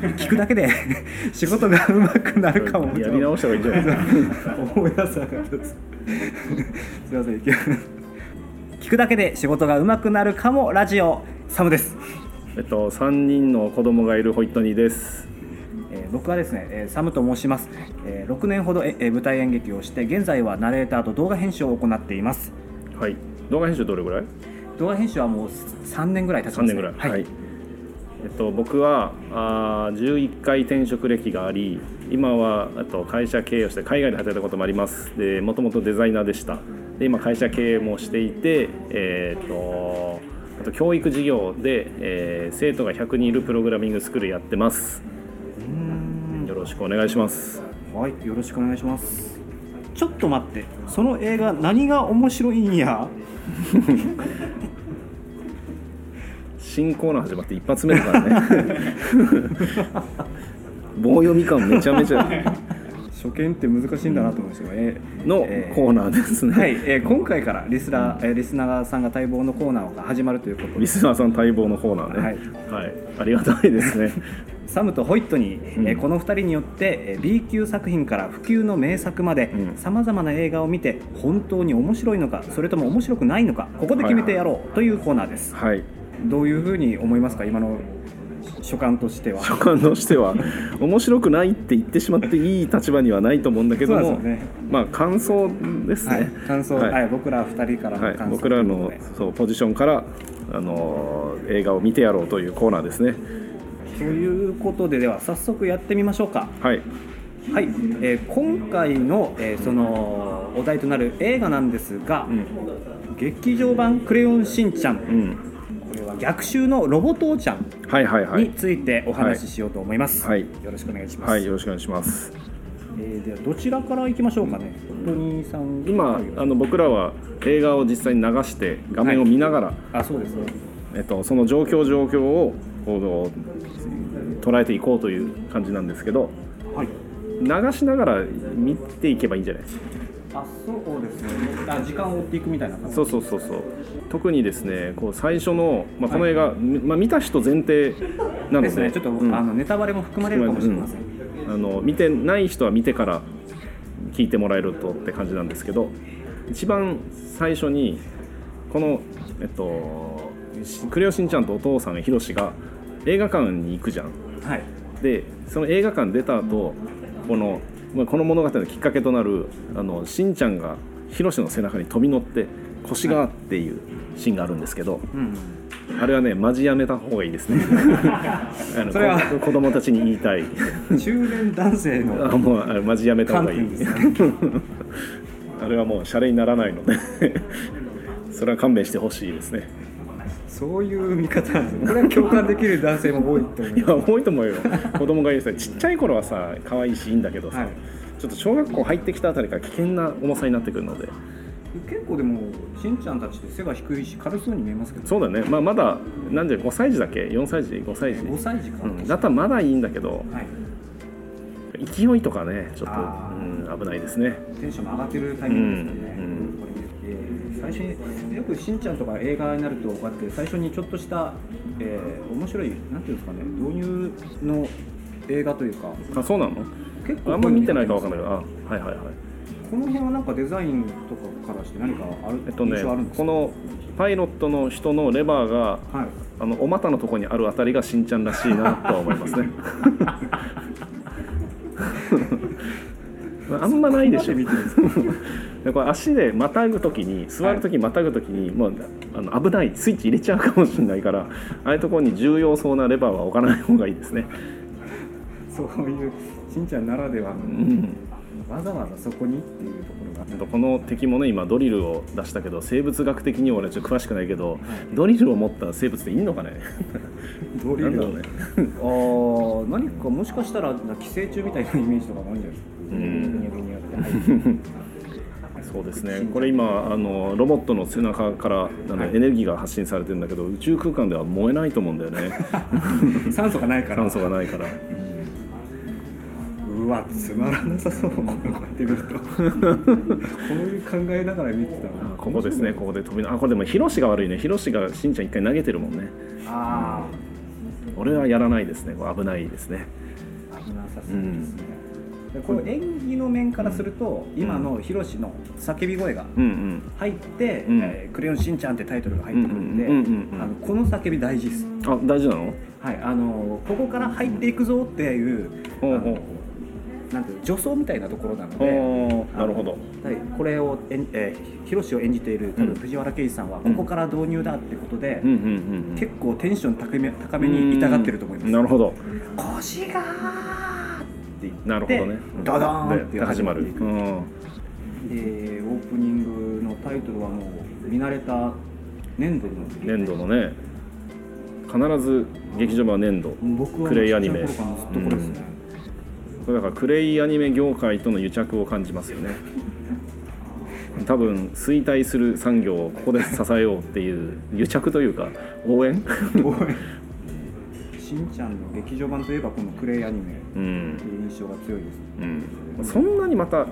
聞くだけで仕事が上手くなるかも。やり直した方がいいんじゃない？ですか思い出せなかったです。すいません聞くだけで仕事が上手くなるかも。ラジオサムです、えっと3人の子供がいるホイットニーです。えー僕はですね、えーサムと申します、えー6年ほど、えー舞台演劇をして現在はナレーターと動画編集を行っています。はい。動画編集どれぐらい？動画編集はもう3年ぐらい経ちます、3年ぐらい。はい、えっと、僕はあー11回転職歴があり今はあと会社経営をして海外で働いたこともあります。でもともとデザイナーでした。で今会社経営もしていて、えーっとあと教育事業で、えー生徒が100人いるプログラミングスクールやってます。よろしくお願いします。はい、よろしくお願いします。ちょっと待って、その映画何が面白いんや？新コーナー始まって一発目だからね。棒読み感めちゃめちゃ。初見って難しいんだなと思うんですよ。えのえーコーナーですね、はい、えー今回からリスナー、えーリスナーさんが待望のコーナーが始まるということで。リ、スナーさん待望のコーナーね。はい。はい、ありがたいですね。サムとホイットに、えーうん。この2人によって、えー B 級作品から普及の名作までうん。さまざまな映画を見て本当に面白いのかそれとも面白くないのかここで決めてやろうというコーナーです。はいどういうふうに思いますか？今の所感としては。所感としては面白くないって言ってしまっていい立場にはないと思うんだけども、そうですよね。まあ感想ですね、はい、感想、はい。はい、僕ら2人からのはい感想、僕らのそうポジションから、あのー映画を見てやろうというコーナーですね。ということででは早速やってみましょうか。はい。はい、えー今回の、えーそのお題となる映画なんですが、劇場版「クレヨンしんちゃん」うん逆襲のロボ父ちゃんはいはいはい。についてお話ししようと思います、はい。よろしくお願いします、はいよろしくお願いします。えーではどちらからいきましょうかね？トニーさん。今あの僕らは映画を実際に流して画面を見ながら、あそうですね。えっと、その状況状況をこう捉えていこうという感じなんですけどはい。流しながら見ていけばいいんじゃないあそうですね。あ時間を追っていくみたいな感じそうそうそうそう。特にですねこう最初の、まあ、この映画、まあ、見た人前提なのでですね。ちょっと、うん。あのネタバレも含まれるかもしれません、あの見てない人は見てから聞いてもらえるとって感じなんですけど一番最初にこのえっとしクレヨンしんちゃんとお父さんひろしが映画館に行くじゃん。はい。でその映画館出た後このまあこの物語のきっかけとなるあのしんちゃんがひろしの背中に飛び乗って腰がっていうシーンがあるんですけど、うんあれはねマジやめた方がいいですね。あのそれはこ子供たちに言いたい。中年男性のあもうあれマジやめた方がいい。あれはもうシャレにならないので それは勘弁してほしいですねそういう見方なんですねこれは共感できる男性も多いと思いいや多いと思うよ。子供がいるさちっちゃい頃はさ可愛いしいいんだけどさ、はい。ちょっと小学校入ってきたあたりから危険な重さになってくるので。結構でもしんちゃんたちって背が低いし軽そうに見えますけどそうだね。まあまだなんで5歳児だっけ？4歳児？5歳児、5歳児か、うん、だったらまだいいんだけどはい、勢いとかねちょっとあうん、危ないですね。テンション上がってるタイミングですよね、うん最初によくしんちゃんとか映画になるとこうやって最初にちょっとした、えー面白いなんていうんですかね導入の映画というか。あそうなの？結構あんま見てないか分かんいないけど。あはいはいはい。この辺はなんかデザインとかからして何かある、えっとね印象あるんですか？このパイロットの人のレバーがはい。あのお股のところにあるあたりがしんちゃんらしいなとは思いますね あんまないでしょ。でこれ足でまたぐときに座るときにまたぐときに、もうあの危ないスイッチ入れちゃうかもしれないから ああいうところに重要そうなレバーは置かない方がいいですね、そういうしんちゃんならではの、うん、わざわざそこにっていうところが。この敵もね今ドリルを出したけど生物学的には俺ちょっと詳しくないけど、ドリルを持った生物っていいのかね？ドリル？ね。あー何かもしかしたら寄生虫みたいなイメージとかもあるんじゃないですか？そうですね。これ今あのロボットの背中からあの、はい。エネルギーが発信されてるんだけど宇宙空間では燃えないと思うんだよね。酸素がないから。酸素がないからうわつまらなさそう。こうやって見ると。こういう考えながら見てたあらここですねここで飛びなあこれでもヒロシが悪いね。ヒロシがしんちゃん一回投げてるもんね。あ俺はやらないですね。危ないですね。危なさすぎですね、でこれ演技の面からすると、今のヒロシの叫び声がうん。うん入って「うん。えークレヨンしんちゃん」ってタイトルが入ってくるんで、うんうんうんうんあのこの叫び大事です。あ大事なの？はいあのここから入っていくぞっていう、ほうほう。あのなんていうの助走みたいなところなのでなるほど。はい、これをえん、えー、ヒロシを演じている多分うん。藤原啓治さんはうん。ここから導入だってことで、うんうんうんうん。結構テンション高め高めに痛がってると思います。なるほど。腰がーって言ってなるほどね。ダダーンってで始まる、うん、でオープニングのタイトルはもう見慣れた粘土の粘土のね。必ず劇場版は粘土。僕はクレイアニメ。ずっとこれですね、これだからクレイアニメ業界との癒着を感じますよね。多分衰退する産業をここで支えようっていう癒着というか応援？しんちゃんの劇場版といえばこのクレイアニメうんっていう印象が強いです。うん。そんなにまた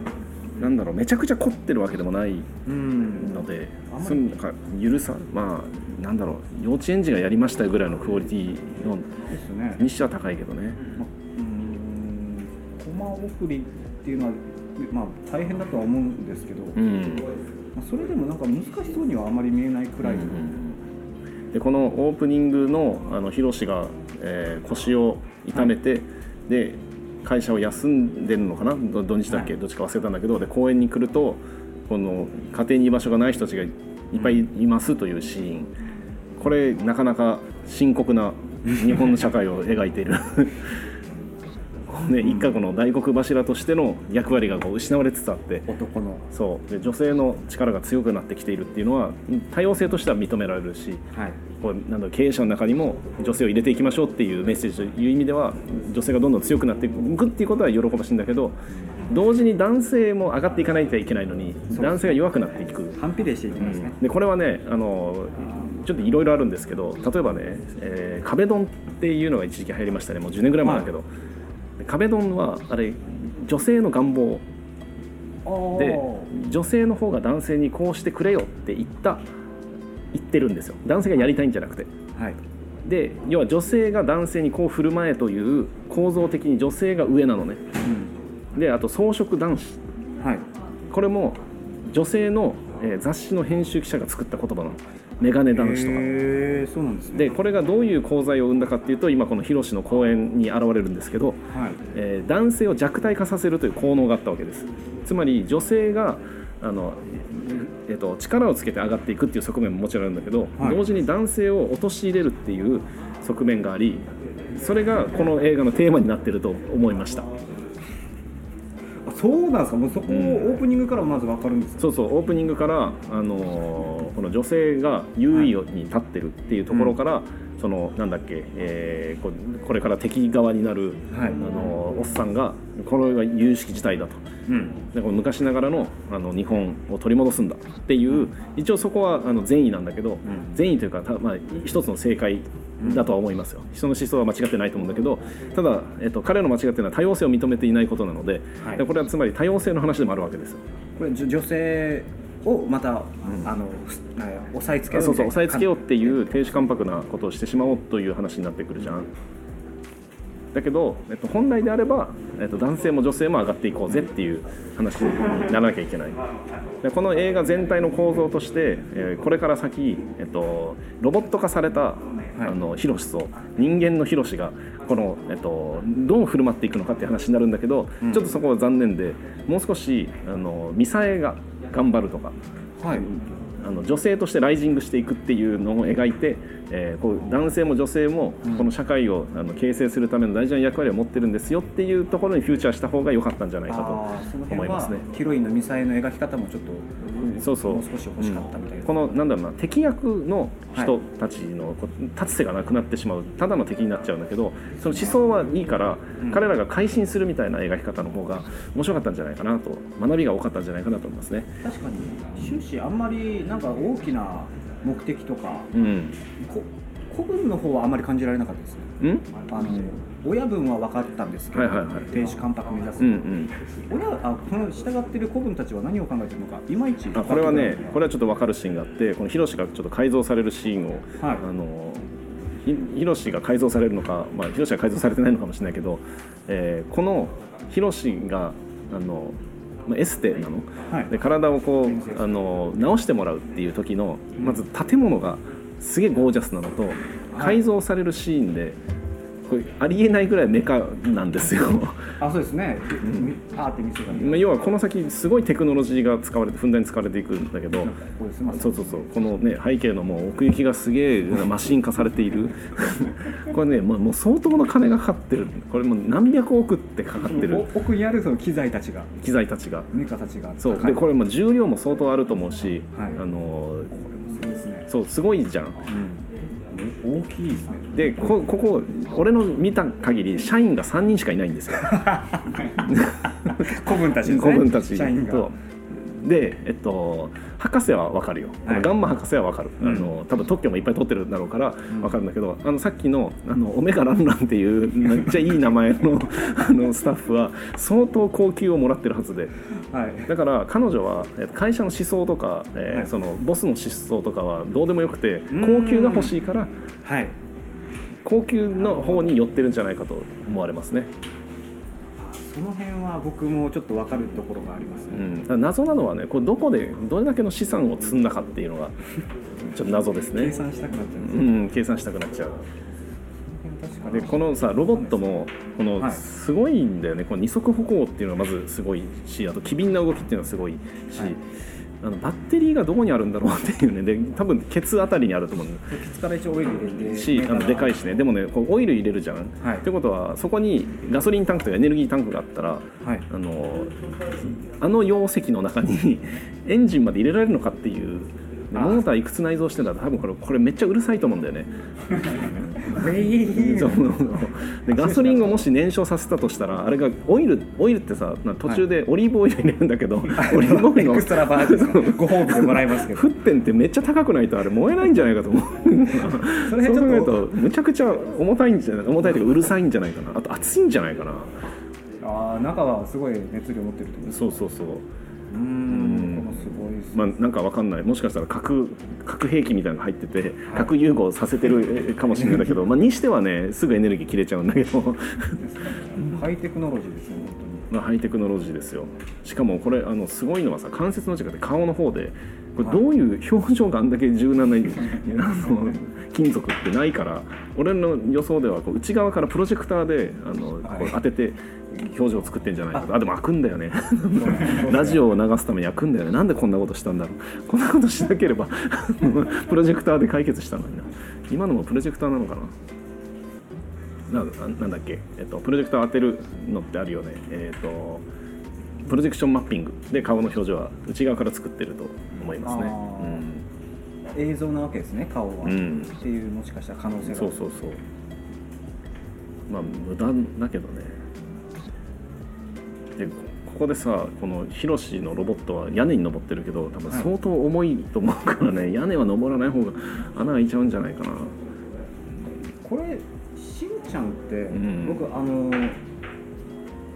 なんだろうめちゃくちゃ凝ってるわけでもないうん。のであんか許さまあなんだろう幼稚園児がやりましたぐらいのクオリティのにしては高いけどねまうーん駒送りっていうのはまあ大変だとは思うんですけど、うん。まあ、それでもなんか難しそうにはあまり見えないくらいの、でこのオープニングのあのヒロシが、えー腰を痛めて、で会社を休んでるのかな？ど土日だっけ、はい。どっちか忘れたんだけどで公園に来るとこの家庭に居場所がない人たちがいっぱいいますというシーン。これなかなか深刻な日本の社会を描いている。ね、一家この大黒柱としての役割がこう失われつつあって。男の。そう。で女性の力が強くなってきているっていうのは多様性としては認められるしはい。こうなん経営者の中にも女性を入れていきましょうっていうメッセージという意味では女性がどんどん強くなっていくっていうことは喜ばしいんだけど同時に男性も上がっていかないといけないのに男性が弱くなっていく。反比例していきますね、でこれはねあのちょっといろいろあるんですけど例えばね、えー壁ドンっていうのが一時期流行りましたね。もう10年ぐらい前だけど、で壁ドンはあれ女性の願望あでー。女性の方が男性にこうしてくれよって言った言ってるんですよ。男性がやりたいんじゃなくて。はい。で要は女性が男性にこう振る舞えという構造的に女性が上なのね。であと装飾男子。はい。これも女性の、えー雑誌の編集記者が作った言葉なのメガネ男子とか。そうなんですね。でこれがどういう功罪を生んだかっていうと今このヒロシの講演に現れるんですけど、はい。えー男性を弱体化させるという効能があったわけです。つまり女性があの、えっと力をつけて上がっていくっていう側面ももちろんあるんだけど、はい。同時に男性を陥れるっていう側面がありそれがこの映画のテーマになってると思いました。あそうなんですか？もうそこをうん。オープニングからまず分かるんですか、そうそうオープニングから、あのーこの女性が優位に立ってるっていうところから、そのなんだっけ、えーここれから敵側になる、はい。あのーおっさんがこれは有識事態だと。うん。でこの昔ながらのあの日本を取り戻すんだっていう一応そこはあの善意なんだけど、ん。善意というかた、まあ、一つの正解だとは思いますよ、人の思想は間違ってないと思うんだけどただ、えっと、彼の間違ってるのは多様性を認めていないことなので,、はい。でこれはつまり多様性の話でもあるわけですよ。これ女女性をまた、あのふえー押さえつけるそうそう押さえつけよううっていう亭主関白なことをしてしまおうという話になってくるじゃんだけど、えっと、本来であれば、えっと、男性も女性も上がっていこうぜっていう話にならなきゃいけない。でこの映画全体の構造として、えーこれから先、えっと、ロボット化された、あのヒロシと人間のヒロシがこの、えっと、どう振る舞っていくのかっていう話になるんだけど、ちょっとそこは残念でもう少しあのミサエが頑張るとか。はいあの女性としてライジングしていくっていうのを描いて、えーこう男性も女性もこの社会をあの形成するための大事な役割を持ってるんですよっていうところにフューチャーした方が良かったんじゃないかと思いますね。ヒロインのミサイの描き方もちょっとそうそう。もう少し欲しかったみたいな、このなんだろうな敵役の人たちのこう立つ瀬がなくなってしまう。ただの敵になっちゃうんだけどその思想はいいから、彼らが改心するみたいな描き方の方が面白かったんじゃないかなと学びが多かったんじゃないかなと思いますね。確かに終始あんまりなんか大きな目的とかうん、こ古文の方はあまり感じられなかったですね。うん？あの親分は分かったんですけど、はいはいはい。亭主関白目指す、うんうん親あこの従ってる古文たちは何を考えてるのかいまいちあこれはねこれはちょっと分かるシーンがあってこのヒロシがちょっと改造されるシーンを、はい。あのひヒロシが改造されるのか、まあ、ヒロシが改造されてないのかもしれないけど、えーこのヒロシがあの、まあ、エステなの？はい。で体をこうあの直してもらうっていう時のまず建物がすげえゴージャスなのと改造されるシーンでこれありえないぐらいメカなんですよ。あそうですね、みパーって見せたまあ要はこの先すごいテクノロジーが使われてふんだんに使われていくんだけどそうそうそう。このね背景のもう奥行きがすげえマシン化されている。これねもうもう相当の金がかかってる。これもう何百億ってかかってる。お奥にあるその機材たちが。機材たちが。メカたちが。そう。でこれも重量も相当あると思うし、はい。あのそうですね、そうすごいじゃん。うん、大きいですねでこここ俺の見た限り社員が3人しかいないんですよ。古文たちですね。子分たち。社員が。とでえっと博士は分かるよ、はい。ガンマ博士は分かる、うん。あの多分特許もいっぱい取ってるんだろうから分かるんだけど、あのさっきのあのオメガランランっていうめっちゃいい名前の あのスタッフは相当高級をもらってるはずで。はい。だから彼女はえっと会社の思想とか、えーはい。そのボスの思想とかはどうでもよくてん。高級が欲しいからはい。高級の方に寄ってるんじゃないかと思われますね。その辺は僕もちょっと分かるところがありますね、うん、謎なのはねこれどこでどれだけの資産を積んだかっていうのがちょっと謎ですね。計算したくなっちゃうんですうよ、ん計算したくなっちゃう。でこのさロボットもこのはい。すごいんだよね、この二足歩行っていうのがまずすごいしあと機敏な動きっていうのがすごいし、はいあのバッテリーがどこにあるんだろうっていうね。で多分ケツあたりにあると思うケツから一応オイル入れて。しあのでかいしね。でもねこうオイル入れるじゃん、はい。ってことはそこにガソリンタンクとかエネルギータンクがあったらはい。あのあの容積の中にエンジンまで入れられるのかっていうであモーターいくつ内蔵してんだと多分これこれめっちゃうるさいと思うんだよね。でガソリンをもし燃焼させたとしたらあれがオイルオイルってさな途中でオリーブオイル入れるんだけど、オリーブオイルのエクストラバージョン。ご褒美でもらいますけど。沸点ってめっちゃ高くないとあれ燃えないんじゃないかと思う。それちょっとそう考えるとむちゃくちゃ重たいんじゃない重たいというかうるさいんじゃないかな。あと熱いんじゃないかな。ああ中はすごい熱量持ってるってことですそうそうそううーん。まあなんかわかんない。もしかしたら核核兵器みたいなのが入ってて核融合させてるかもしれないんだけど、まあにしてはねすぐエネルギー切れちゃうんだけど。ハイテクノロジーですね本まあハイテクノロジーですよ。しかもこれあのすごいのはさ関節の近くで顔の方でこれどういう表情があんだけ柔軟な 金属ってないから俺の予想ではこう内側からプロジェクターであのこう当てて表情を作ってんじゃないか。とあでも開くんだよね。ラジオを流すために開くんだよね。なんでこんなことしたんだろう。こんなことしなければ プロジェクターで解決したのにな。今のもプロジェクターなのかな。ななんだっけ、えっと、プロジェクター当てるのってあるよね。えっとプロジェクションマッピングで顔の表情は内側から作ってると思いますね。あ当に映像なわけですね顔は、うん。っていうもしかしたら可能性うん、が。そうそうそう。まあ無駄だけどねでこここでさこのヒロシのロボットは屋根に登ってるけど多分はい。相当重いと思うからね、屋根は登らない方が穴開いちゃうんじゃないかな。これしんちゃんって、ん。僕あの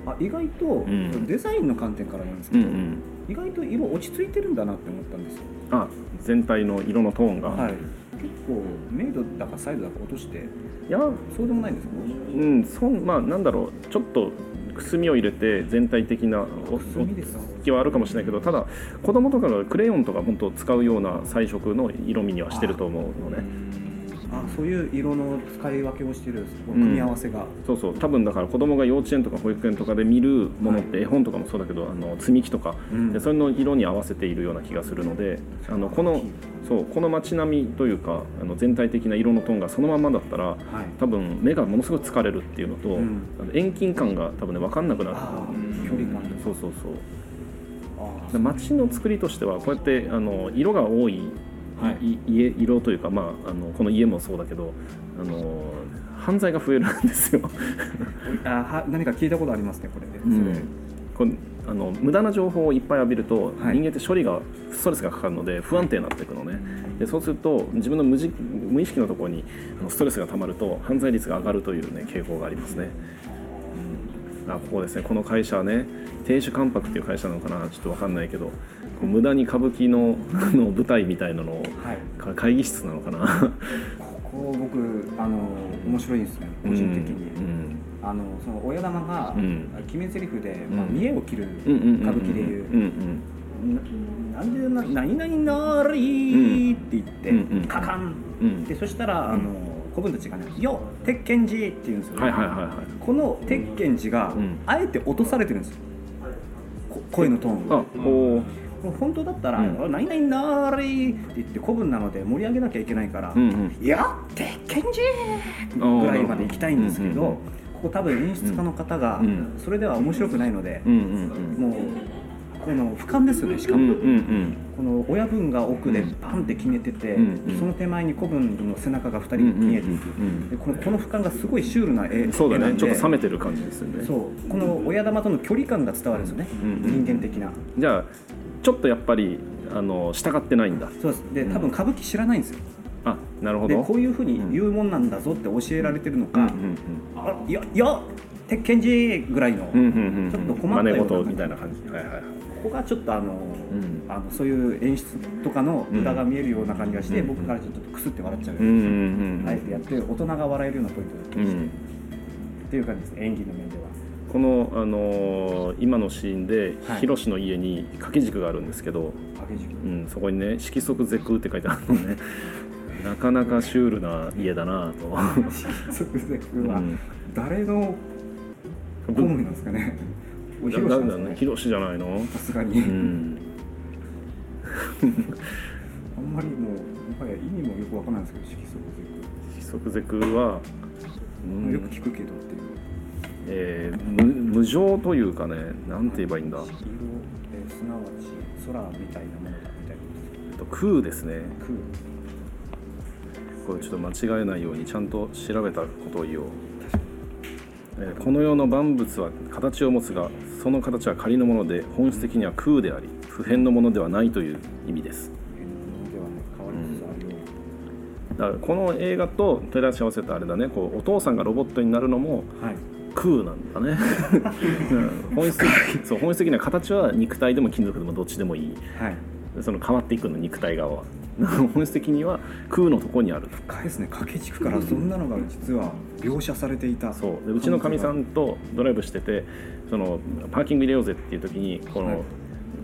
あ意外と、ん。デザインの観点からなんですけど、うんうん。意外と色落ち着いてるんだなって思ったんですよ。あ全体の色のトーンが、はい。結構明度だかサイドだか落としていやそうでもないんですか？うんそんまあなんだろうちょっとくすみを入れて全体的なお気はあるかもしれないけどただ子供とかがクレヨンとか本当使うような彩色の色味にはしてると思うのねあそういう色の使い分けをしてる組み合わせが、そうそう。多分だから子供が幼稚園とか保育園とかで見るものって絵本とかもそうだけどあの積み木とか、うん。でそれの色に合わせているような気がするのであのこのそうこの街並みというかあの全体的な色のトーンがそのままだったらはい。多分目がものすごい疲れるっていうのと、うん。遠近感が多分ね分かんなくなる。距離感そうそうそう。街の作りとしてはこうやってあの色が多い、はい。い家色というか、まあ、あのこの家もそうだけどあの犯罪が増えるんですよ。あは何か聞いたことありますねこれで、うん。これあの無駄な情報をいっぱい浴びると、はい。人間って処理がストレスがかかるので不安定になっていくのね、でそうすると自分の無じ無意識のところにあのストレスがたまると犯罪率が上がるという、ね、傾向がありますね、うん、あここですね。この会社はね亭主関白っていう会社なのかなちょっと分かんないけど無駄に歌舞伎のあの舞台みたいなのをはい。か会議室なのかな。こここ僕あの面白いんですね個人的に、うんあのその親玉がうん。決め台詞で、まあ、うん見栄を切るうんうんうん歌舞伎でいううんうんななんでな何々なりって言って、うんうんカカン。うん。でそしたらあの子分たちがね「よ鉄拳寺」って言うんですよ、ね。はいはいはいはい。この鉄拳寺が、うん。あえて落とされてるんですよ。こ声のトーンが本当だったらうん「何々なり」って言って古文なので盛り上げなきゃいけないから「うんうん。いや鉄拳寺!」ぐらいまで行きたいんですけど、うんうんうん。ここ多分演出家の方が、うん。それでは面白くないのでう、んうんもうこの俯瞰ですよねしかも、うんうんうん。この親分が奥でうんパンって決めてて、うんうん。その手前に古文の背中が2人うんうん見えている、うんでこのこの俯瞰がすごいシュールな絵そうだね。ちょっと冷めてる感じですよね。そう。この親玉との距離感が伝わるんですよね、うんうん。人間的な。じゃあちょっとやっぱりあの従ってないんだ。そうです。で多分歌舞伎知らないんですよ。あなるほど。でこういうふうに言うもんなんだぞって教えられてるのか、うんうんあいやいや鉄拳寺ぐらいの、うんうんうんうん。ちょっと困ったようなみたいな感じ。はいはいはい。ここがちょっとあの,、ん。あのそういう演出とかの裏が見えるような感じがして、うん僕からちょっとクスって笑っちゃう、うんうんうんあえてやって大人が笑えるようなポイントだったりして、うん。っていう感じです。ね演技の面ではこの、あのー今のシーンで、はい。ヒロシの家に掛け軸があるんですけど、掛け軸。うん、そこにね「色即是空」って書いてあるのね。なかなかシュールな家だなと、即絶はうん、誰の好みなんですかね？おだ広だだねさんですかね？ヒロシじゃないの、さすがに、うん、あんまりもうもはや意味もよくわかんないんですけど色即色即是空は、うん。絶よく聞くけどっていうえー無無常というかねなんて言えばいいんだ、色、えーすなわち空みたいなものだみたいなえっと、空ですね。空。これちょっと間違えないようにちゃんと調べたことを言おう、えーこの世の万物は形を持つがその形は仮のもので本質的には空であり不変のものではないという意味です。だからこの映画と照らし合わせたあれだねこうお父さんがロボットになるのもはい空なんだね。うん本質的そう本質的な形は肉体でも金属でもどっちでもいい。はい。その変わっていくの肉体側。は 本質的には空のとこにある。深いですね。掛け軸からそんなのが実は描写されていた。そう。でうちのかみさんとドライブしててそのパーキング入れようぜっていう時にこの、はい。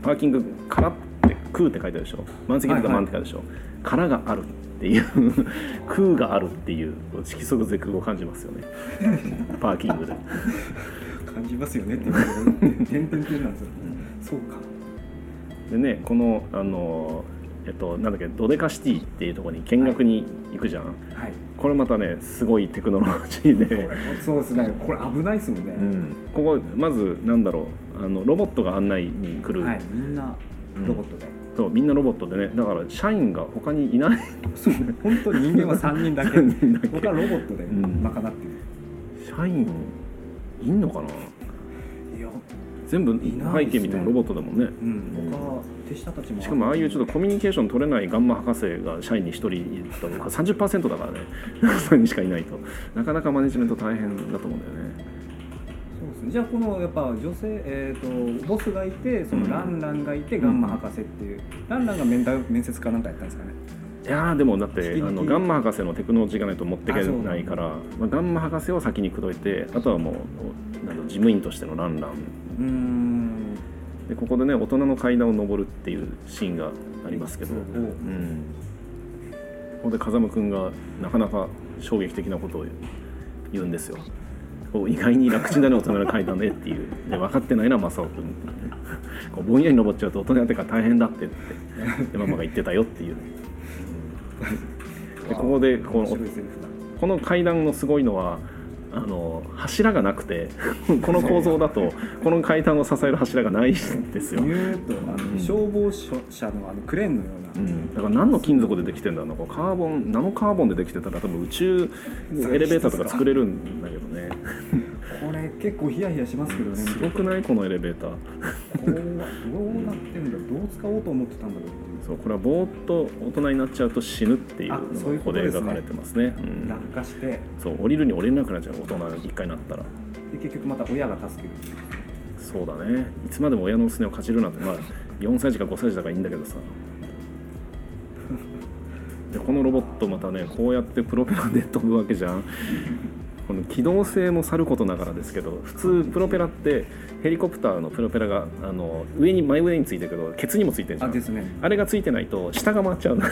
パーキング「空」って「空」って書いてあるでしょ。満席とか「満」って書いてあるでしょ「空」があるっていう空があるっていう色即是空を感じますよね。パーキングで。感じますよねって点々点なんですよ、そうか。でねこのあのえっとなんだっけドデカシティっていうところに見学に行くじゃん、はい。これまたねすごいテクノロジーで。そうですね。これ危ないですもんね、うん、ここまずなんだろうあのロボットが案内に来る、はい。みんなロボットで、そうみんなロボットでね。だから社員が他にいない。本当に人間は3人だけ。三人だけ他はロボットでうん賄ってる、社員いんのかな？いや全部背景見てもロボットだもんね。うん他は手下たちも。しかもああいうちょっとコミュニケーション取れないガンマ博士が社員に1人いるとか。30%だからね。3人しかいないと。なかなかマネジメント大変だと思うんだよねね。じゃあこのやっぱ女性、えー、とボスがいてそのランランがいて、ガンマ博士っていうランランが面談面接かなんかやったんですかね。いやーでもだってあのガンマ博士のテクノロジーがないと持っていけないからまあ、ガンマ博士を先に口説いてあとはもうなんだ事務員としてのランラン。うーん。でここでね大人の階段を上るっていうシーンがありますけど、おうん、ここで風間くんがなかなか衝撃的なことを言うんですよ意外に楽ちんだね大人の階段ねっていう。で分かってないな正雄君こうぼんやり登っちゃうと大人ってから大変だってって。でママが言ってたよっていう。でここでこのこの階段のすごいのはあの柱がなくて この構造だとこの階段を支える柱がないんですよ。ニューッとあの、うん。消防車のあのクレーンのような、うん、だから何の金属でできてんだろう。カーボンナノカーボンでできてたら多分宇宙エレベーターとか作れるんだけどね。これ結構ヒヤヒヤしますけどね。すごくない？このエレベーター。こうはどうなってんだどう使おうと思ってたんだろうそうこれはぼーっと大人になっちゃうと死ぬっていうのがここで描かれてますね。うん。落下して。そう降りるに降りれなくなっちゃう大人一回なったら。で結局また親が助けるそうだね。いつまでも親のすねをかじるなんてまあ4歳児か5歳児だからいいんだけどさ。でここのロボットまたねこうやってプロペラで飛ぶわけじゃんこの機動性もさることながらですけど普通プロペラってヘリコプターのプロペラがあの上に前腕についてるけどケツにもついてるじゃん。あですね。あれがついてないと下が回っちゃうの。よ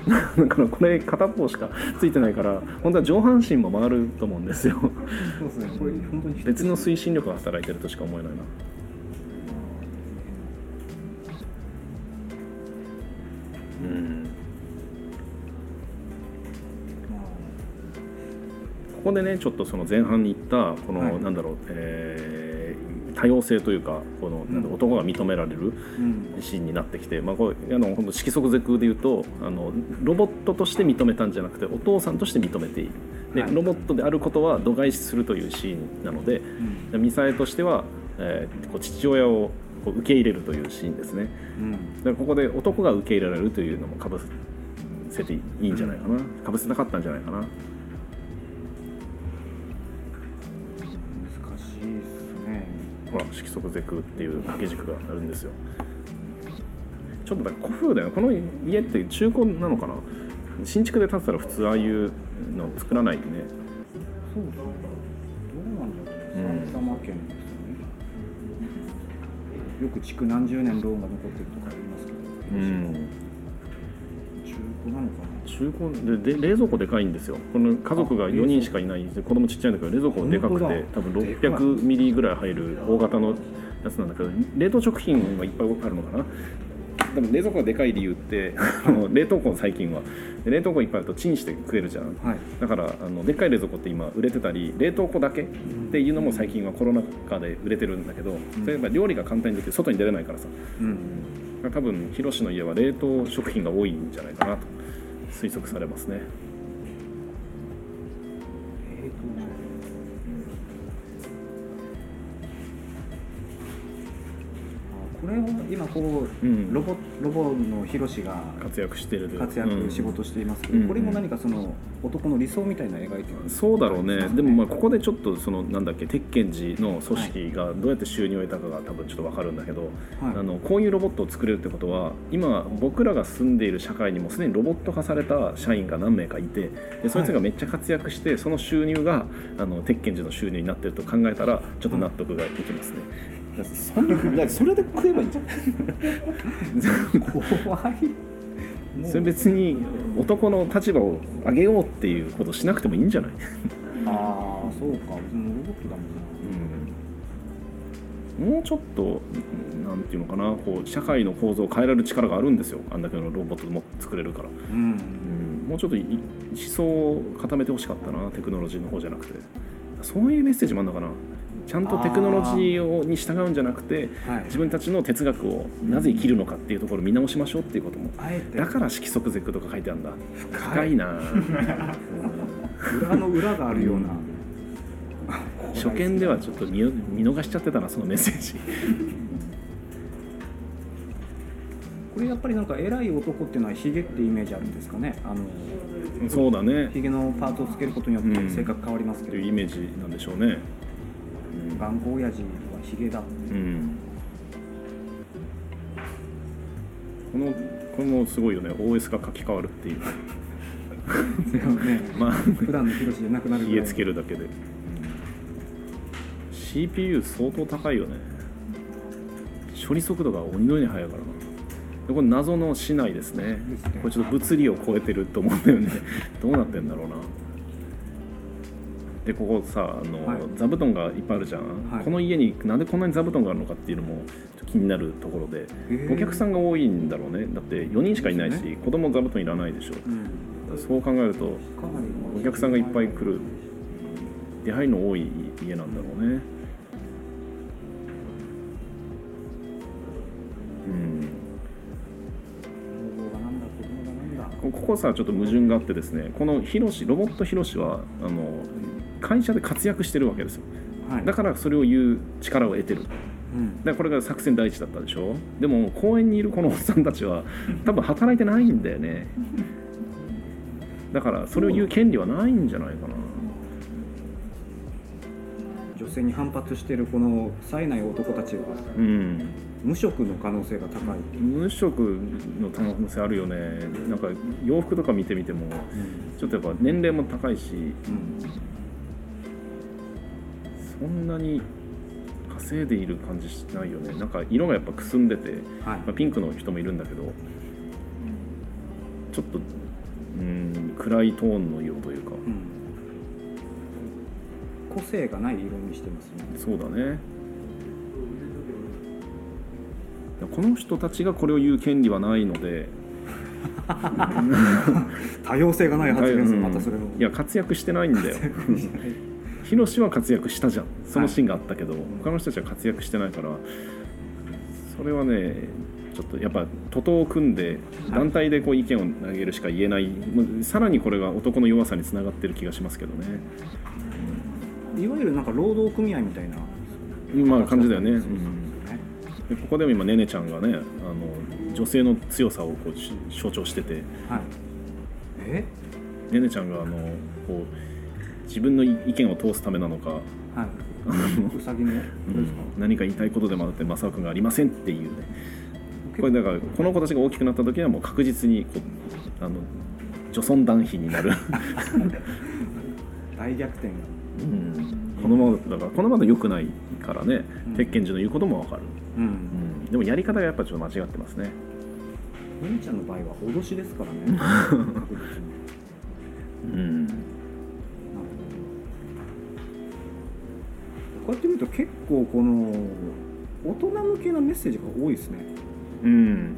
だからこれ片方しかついてないから本当は上半身も回ると思うんですよ。そうですね。これ本当に別の推進力が働いてるとしか思えないな。うんここでねちょっとその前半に言ったこの、はい。なんだろう、えー多様性というかこのうん。男が認められるうん。シーンになってきて、まあ、これあの本当色即是空で言うとあのロボットとして認めたんじゃなくてお父さんとして認めている。で、はい。ロボットであることは度外視するというシーンなのでうん。ミサエとしては、えーこう父親をこう受け入れるというシーンですね。うん。だからここで男が受け入れられるというのもかぶせていいんじゃないかな。かぶせたかったんじゃないかなねほら色即是空っていう掛け軸があるんですよ。ちょっとだ古風だよねこの家って中古なのかな？新築で建てたら普通ああいうの作らないよね。そうですねどうなんだろう。うん埼玉県ですよね、よく築何十年ローンが残ってるとか言いますけど、うんなのか中古でで冷蔵庫でかいんですよ。この家族が4人しかいない。で子供ちっちゃいんだけど冷蔵庫でかくて本多分当だ。でかい600ミリぐらい入る大型のやつなんだけど冷凍食品がいっぱいあるのかなでも冷蔵庫がでかい理由ってあの冷凍庫最近は。で冷凍庫いっぱいあるとチンして食えるじゃん。なはい。だからあのでっかい冷蔵庫って今売れてたり冷凍庫だけっていうのも最近はコロナ禍で売れてるんだけど、それや料理が簡単にできて外に出れないからさ。うん。多分ヒロシの家は冷凍食品が多いんじゃないかなと推測されますねれを今こう、うん。ロボロボのヒロシが活躍してる活躍、う。ん仕事していますけど、うん。これも何かその男の理想みたいなの描いてるんですか？そうだろうね。でもまあここでちょっとそのなんだっけ鉄拳寺の組織がどうやって収入を得たかが多分ちょっと分かるんだけど、はい。あのこういうロボットを作れるってことは今僕らが住んでいる社会にもすでにロボット化された社員が何名かいてでそいつがめっちゃ活躍してその収入があの鉄拳寺の収入になってると考えたらちょっと納得がいきますね。だってそんなそれで食えばいいんじゃん。怖い。それ別に男の立場を上げようっていうことしなくてもいいんじゃない？ああそうか。別にロボットだもんな。うん。もうちょっとなんていうのかな。こう社会の構造を変えられる力があるんですよ。あんだけのロボットも作れるから、うん。うん、もうちょっとい思想を固めてほしかったな。テクノロジーの方じゃなくて。そういうメッセージもあるのかなちゃんとテクノロジーをに従うんじゃなくてはい。自分たちの哲学をなぜ生きるのかっていうところを見直しましょうっていうこともだから色即是空とか書いてあるんだ。深深いな、うん裏の裏があるような、初見ではちょっと見見逃しちゃってたなそのメッセージ。これやっぱりなんか偉い男っていうのはヒゲってイメージあるんですかね？あのそうだね。ヒゲのパーツをつけることによってうん性格変わりますけど、というイメージなんでしょうね頑固親父はヒゲだうん。このこれもすごいよね。OS が書き換わるっていう。ね まあ普段のヒロシじゃなくなる家つけるだけで。CPU 相当高いよね。処理速度が鬼のように速いからな。でこれ謎の市内ですね。ですね。これちょっと物理を超えてると思うんだよね。どうなってんだろうなでここさあの、はい。座布団がいっぱいあるじゃん、はい。この家になんでこんなに座布団があるのかっていうのもちょっと気になるところでお客さんが多いんだろうね。だって4人しかいないし、そうで子供座布団いらないでしょ。うん。そう考えるとお客さんがいっぱい来る。出会いの多い家なんだろうね。うん。ここさちょっと矛盾があってですねこのヒロシロボットヒロシはあの会社で活躍してるわけですよ。はい。だからそれを言う力を得てる。うん。だからこれが作戦第一だったでしょ。でも公園にいるこのおっさんたちは多分働いてないんだよね。だからそれを言う権利はないんじゃないかな。女女性に反発しているこの冴えない男たちはうん。無職の可能性が高い、無職の可能性あるよね。なんか洋服とか見てみてもちょっとやっぱ年齢も高いし。うんそんなに稼いでいる感じしないよね。なんか色がやっぱくすんでて、はい。まあ、ピンクの人もいるんだけどちょっとうん暗いトーンの色というか。うん。個性がない色にしてますね。そうだね。この人たちがこれを言う権利はないので。多様性がない発言するうん。またそれもいや活躍してないんだよ ヒロシは活躍したじゃん。そのシーンがあったけど、他の人たちは活躍してないからそれはねちょっとやっぱ徒党を組んで団体でこう意見を投げるしか言えない、もうさらにこれが男の弱さにつながってる気がしますけどね。いわゆるなんか労働組合みたいな。まあ感じだよね、そうん。ここでも今ねねちゃんがねあの女性の強さをこうし象徴してて。はい。え？ねねちゃんがあのこう自分の意見を通すためなのか、はい。うさぎうん。何か言いたいことでもあって正雄君がありませんっていうね。これだからこの子たちが大きくなった時はもう確実にこうあの女尊男卑になる、大逆転が。うん、このままだからこのまま良くないからね、うん。鉄拳寺の言うことも分かる、うん。うん、でもやり方がやっぱちょっと間違ってますね。姉ちゃんの場合は脅しですからね。うんこうやって見ると結構この大人向けのメッセージが多いですね。うん。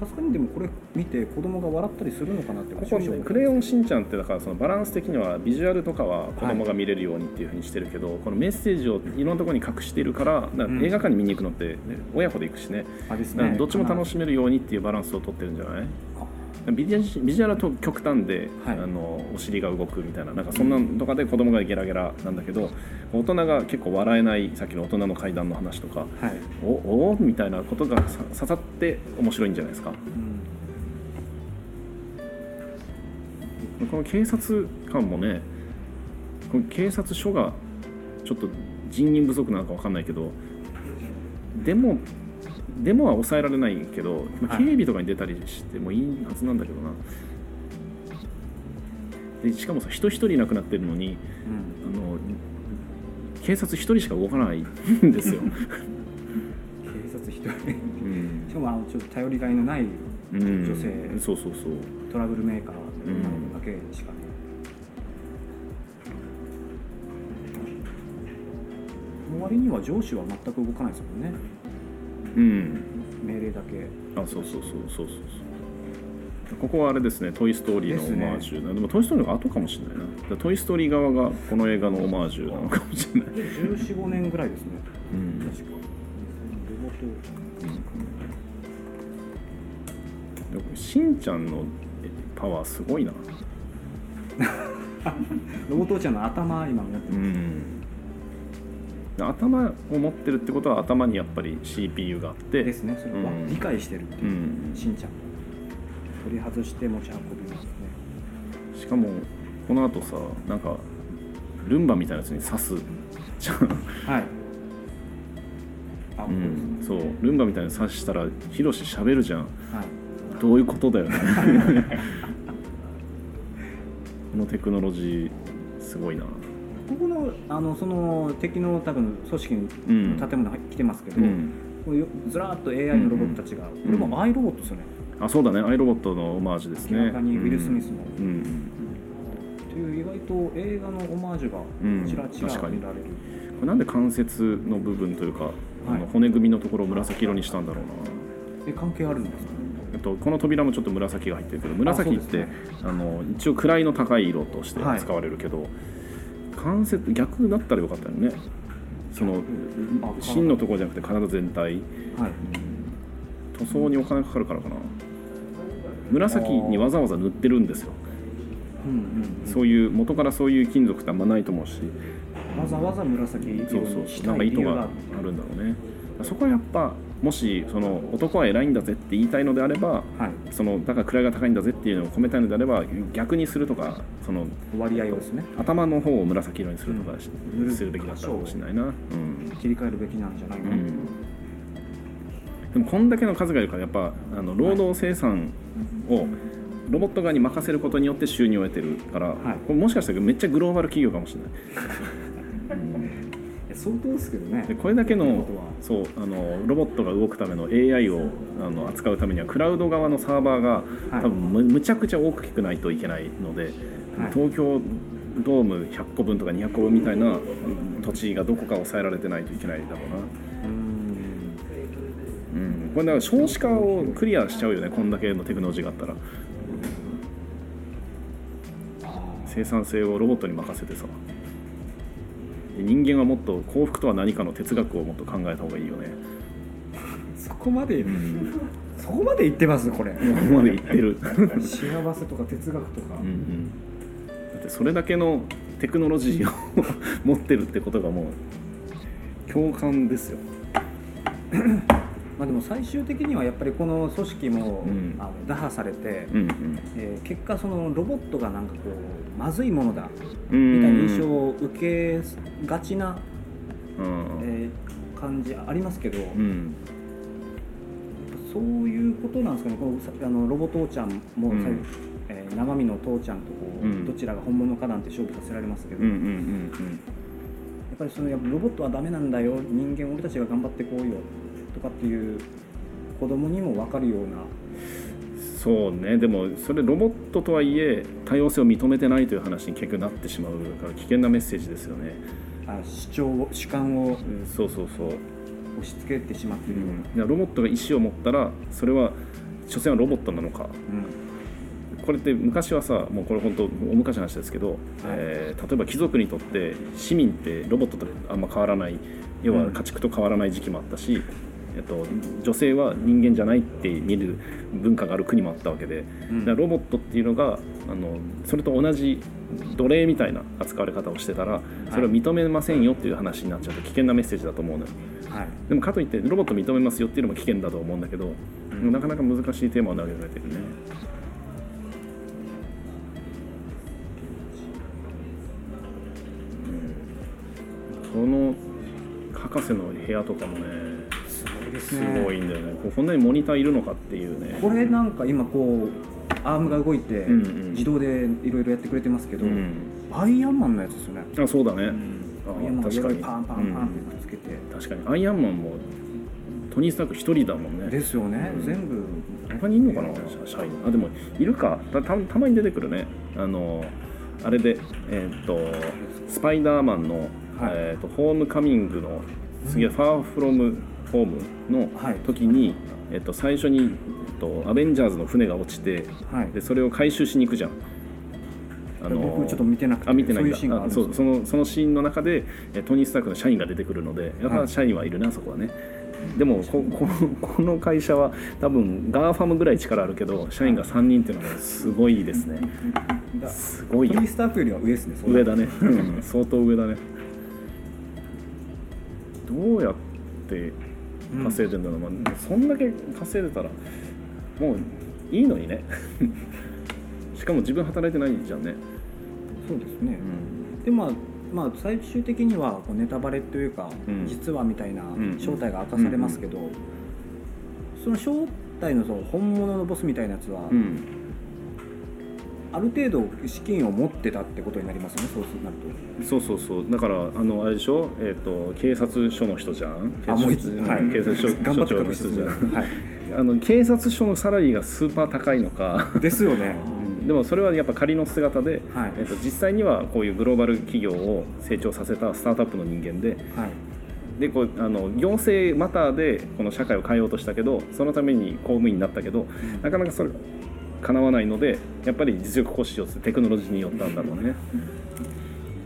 さすがにでもこれ見て子供が笑ったりするのかなってここね「クレヨンしんちゃん」ってだからそのバランス的にはビジュアルとかは子供が見れるようにっていうふうにしてるけど、このメッセージをいろんなところに隠しているから映画館に見に行くのって、ね親子で行くしね。あですね。どっちも楽ししめるようにっていうバランスをとってるんじゃない？あビジュアルビジュアルはと極端で、はい。あのお尻が動くみたいななんかそんなんとかで子供がゲラゲラなんだけど大人が結構笑えないさっきの大人の階段の話とかはい、おおみたいなことがさ刺さって面白いんじゃないですか。うん、この警察官もねこの警察署がちょっと人員不足なのか分かんないけどデモデモは抑えられないけど、まあはい。警備とかに出たりしてもいいはずなんだけどな。でしかもさ人一人いなくなってるのにうん。あの警察一人しか動かないんですよ、警察一人。うん。しかもあのちょっと頼りがいのないうん、女性。そうそうそう。トラブルメーカーだけしかね、その割には上司は全く動かないですもんねうん。命令だけ。あそうそうそうそうそうそう。ここはあれですね「トイ・ストーリー」のオマージュ、でも「トイ・ストーリー」の後かもしれない。なトイ・ストーリー側がこの映画のオマージュなのかもしれない、で1415年ぐらいですね。うん確かロボッでもしんちゃんのパワーすごいなトロボットちゃんの頭今持ってうます、ん頭を持ってるってことは頭にやっぱり CPU があって。ですね。それはうん。理解してるっていう。う、ん。しんちゃんが取り外して持ち運びますね。しかもこの後さなんかルンバみたいなやつに刺す。じゃん。はいあ、うん、そう。ルンバみたいに刺したらヒロシ喋るじゃん。はい。どういうことだよね。このテクノロジーすごいなここのあのその敵の多分組織うん。の建物に来てますけど、ずらーっと AI のロボットたちが、これもアイロボットですよね、あそうだね。アイロボットのオマージュですね。明らかにウィル・スミスの、うん、うん。っていう意外と映画のオマージュがうん。ちらちら見られる、これなんで関節の部分というか、あはい。の骨組みのところを紫色にしたんだろうな。え関係あるんですか？えっと、この扉もちょっと紫が入ってるけど紫ってそうですね。あの一応位の高い色としてはい。使われるけど、関節逆だったらよかったよね。そのあ芯のところじゃなくて体全体。はい。塗装にお金かかるからかな。紫にわざわざ塗ってるんですよ。うんそういう元からそういう金属ってあんまないと思うし。わざわざ紫色そうそうにしなんか意図がたい理由があるんだろうね。そこはやっぱもしその男は偉いんだぜって言いたいのであればはい。そのだから位が高いんだぜっていうのを込めたいのであれば逆にするとかその割合をですね。頭の方を紫色にするとかし、うんするべきだったかもしれないな、う。ん。切り替えるべきなんじゃないの、うん、でもこんだけの数がいるからやっぱあの労働生産をロボット側に任せることによって収入を得てるから、はい。これもしかしたらめっちゃグローバル企業かもしれない 相当ですけどね。でこれだけのそうあのロボットが動くための AI をあの扱うためにはクラウド側のサーバーがはい。多分むむちゃくちゃ大きくないといけないので、はい。東京ドーム100個分とか200個分みたいなうん土地がどこか抑えられてないといけないだろうな。うん。うん、これだから少子化をクリアしちゃうよねこんだけのテクノロジーがあったら。生産性をロボットに任せてさ。で人間はもっと幸福とは何かの哲学をもっと考えた方がいいよね。そこまで、ん。そこまで言ってますこれ。ここまで言ってる、幸せとか哲学とか、うんうん、だってそれだけのテクノロジーを持ってるってことがもう共感ですよ。まあ、でも最終的にはやっぱりこの組織も、うん。あの打破されて、うん。えー結果そのロボットがなんかこうまずいものだうん。みたいな印象を受けがちな、うん。えー感じありますけど、うん。そういうことなんですかね。このさあのロボ父ちゃんも、うん。えー生身の父ちゃんとこう、うん。どちらが本物かなんて勝負させられますけど、うんうんやっぱりそのやっぱロボットはダメなんだよ人間俺たちが頑張ってこうよとかっていう子供にも分かるようなそうね。でもそれロボットとはいえ多様性を認めてないという話に結局なってしまうから危険なメッセージですよね、あ主張を主観をうんそうそうそう、押し付けてしまっているような、いやロボットが意思を持ったらそれは所詮はロボットなのか。うん。これって昔はさもうこれ本当大昔の話ですけど、えー例えば貴族にとって市民ってロボットとあんま変わらない。要は家畜と変わらない時期もあったし、えっと、女性は人間じゃないって見る文化がある国もあったわけで、うん。ロボットっていうのがあのそれと同じ奴隷みたいな扱われ方をしてたらそれを認めませんよっていう話になっちゃうと危険なメッセージだと思うのよ。はい。でもかといってロボット認めますよっていうのも危険だと思うんだけど、うん。なかなか難しいテーマを投げられてるね。この博士の部屋とかもねですすねごいんだよね。こんなにモニターいるのかっていうね。これなんか今こうアームが動いてうんうん。自動でいろいろやってくれてますけど、うん。アイアンマンのやつですよね、あそうだね、あアイアンマンが確かに。パンパンパンってくっつけて、確かに。アイアンマンもトニー・スターク一人だもんね。ですよね、うん。全部。他にいるのかな社社員。あでもいるか。たたたまに出てくるね。あのあれでえーっとスパイダーマンの、はい。えーっとホームカミングの次はファーフロムホームのはい。時に、えーっと最初に、えっとアベンジャーズの船が落ちてはい。でそれを回収しに行くじゃん。あ僕ちょっと見てなくてあ見てないんだ。そういうあそうそのそのシーンの中でえートニー・スタークの社員が出てくるのでやっはい。ぱ社員はいるな、そこはね。でもここのこの会社は多分 GAFAM ぐらい力あるけど社員が3人っていうのはすごいですね。だすごいよ。トニー・スタークよりは上ですね上だね、うん相当上だね。どうやって稼いでんだろう、まあ、そんだけ稼いでたらもういいのにね。しかも自分働いてないじゃんね、そうですね。う、ん。でまあまあ最終的にはこうネタバレというか、うん。実はみたいなん。正体が明かされますけど、その正体のその本物のボスみたいなやつは、うんある程度資金を持ってたってことになりますよねそうなると。そうそうそう。だからあのあれでしょ、えー、と警察署の人じゃん。警察はい。警察 署長の人じゃん、はい。あの警察署のサラリーがスーパー高いのか。ですよね。でもそれはやっぱ仮の姿で、はい。えー、と実際にはこういうグローバル企業を成長させたスタートアップの人間ではい。でこうあの行政マターでこの社会を変えようとしたけどそのために公務員になったけどなかなかそれが叶わないのでやっぱり実力行使をするテクノロジーによったんだろうね。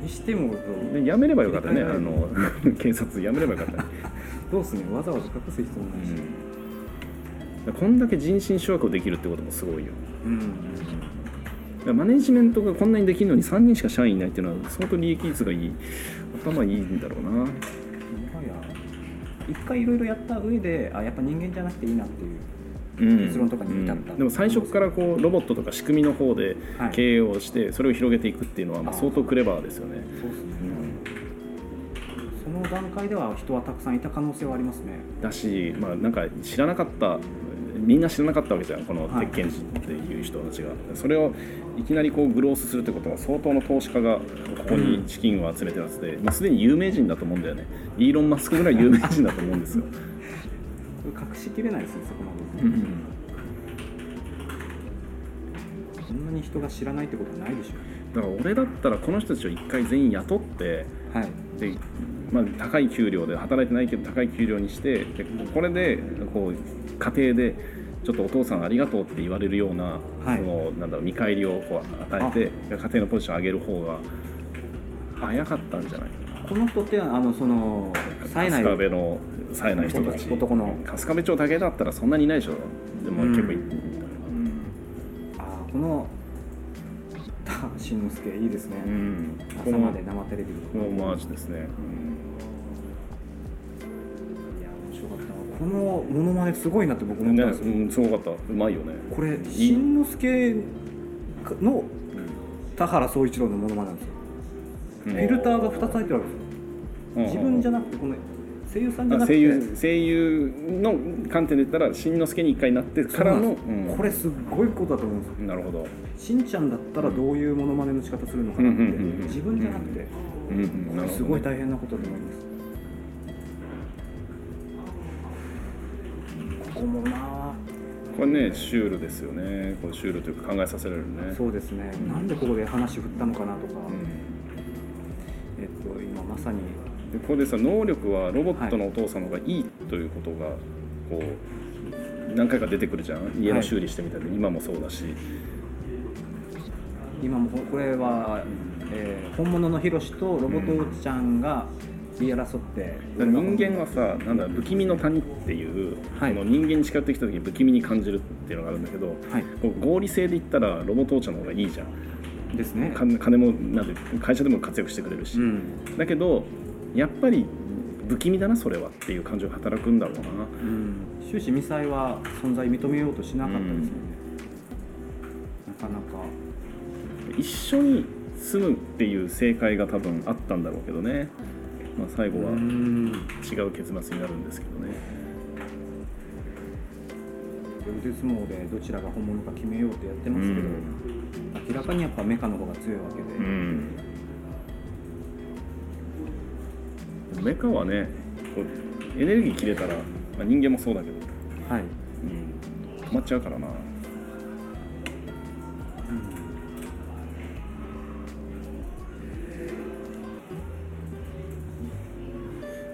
にしてもでやめればよかったね。あの 警察やめればよかったね。どうすねわざわざ隠す必要もないし、うん、こんだけ人心掌握できるってこともすごいよ。うん。マネジメントがこんなにできるのに3人しか社員いないっていうのは相当利益率がいい。頭いいんだろうな。もはや。一回いろいろやった上であやっぱ人間じゃなくていいなっていう。うん結論とかに至った。うん。でも最初からこうロボットとか仕組みの方ではい。経営をしてそれを広げていくっていうのはまあ相当クレバーですよね。そうですね。うん。その段階では人はたくさんいた可能性はありますね。だし、まあ、なんか知らなかったみんな知らなかったわけじゃんこのはい。鉄拳士っていう人たちが、それをいきなりこうグロースするってことは相当の投資家がここに資金を集めてるはずで、まあ、すでに有名人だと思うんだよね。イーロン・マスクぐらい有名人だと思うんですよ、隠しきれないですね。そこまで、うん。そんなに人が知らないってことはないでしょだから俺だったらこの人たちを一回全員雇ってうはい。で、まあ、高い給料で働いてないけど高い給料にしてでこれでこう家庭でちょっとお父さんありがとうって言われるような,、はい。そのなんだろう見返りをこう与えて家庭のポジションを上げる方が早かったんじゃないこの人ってあのその冴えない春日部の冴えない人たち。男の春日部町だけだったらそんなにいないでしょ。でも結構い、うん。あーこの高橋慎之介いいですね、うん、朝まで生テレビこのオマージュですね、いや面白かったな。このモノマネすごいなって僕うんね思ったんですよ、うん、すごかった。うまいよね。これ慎之介の田原総一郎のモノマネなんですよ。フフィルターが2つ入ってるわけですよ。自分じゃなくてこの声優さんじゃなくて？声優声優の観点で言ったらしんのすけに一回なってからのそうなんこれすっごいことだと思うんですよ。なるほど、しんちゃんだったらどういうモノマネの仕方するのかなって。自分じゃなくて。うんうん、これすごい大変なことだと思います。ここもなこれねシュールですよね。これシュールというか考えさせられるね。そうですね。なんでここで話振ったのかなとか、うん。えっと今まさにでこれでさ能力はロボットのお父さんの方がいいということがこう何回か出てくるじゃん。家の修理してみたり、今もそうだし。今もこれは、えー本物のヒロシとロボットウちゃんが言い争って、人間はさなんだ不気味の谷っていう、はい。人間に近寄ってきた時に不気味に感じるっていうのがあるんだけどはい。合理性で言ったらロボット王者の方がいいじゃん。ですね。金金もなんで会社でも活躍してくれるし、うん、だけどやっぱり不気味だなそれはっていう感情が働くんだろうな。うん、終始ミサイは存在認めようとしなかったですよね、なかなか。一緒に住むっていう正解が多分あったんだろうけどね、まあ、最後はうん。違う結末になるんですけどね。腕相撲でどちらが本物か決めようってやってますけど、明らかにやっぱメカの方が強いわけで、うんメカはねこうエネルギー切れたら、まあ、人間もそうだけど、はい、うん、止まっちゃうからな。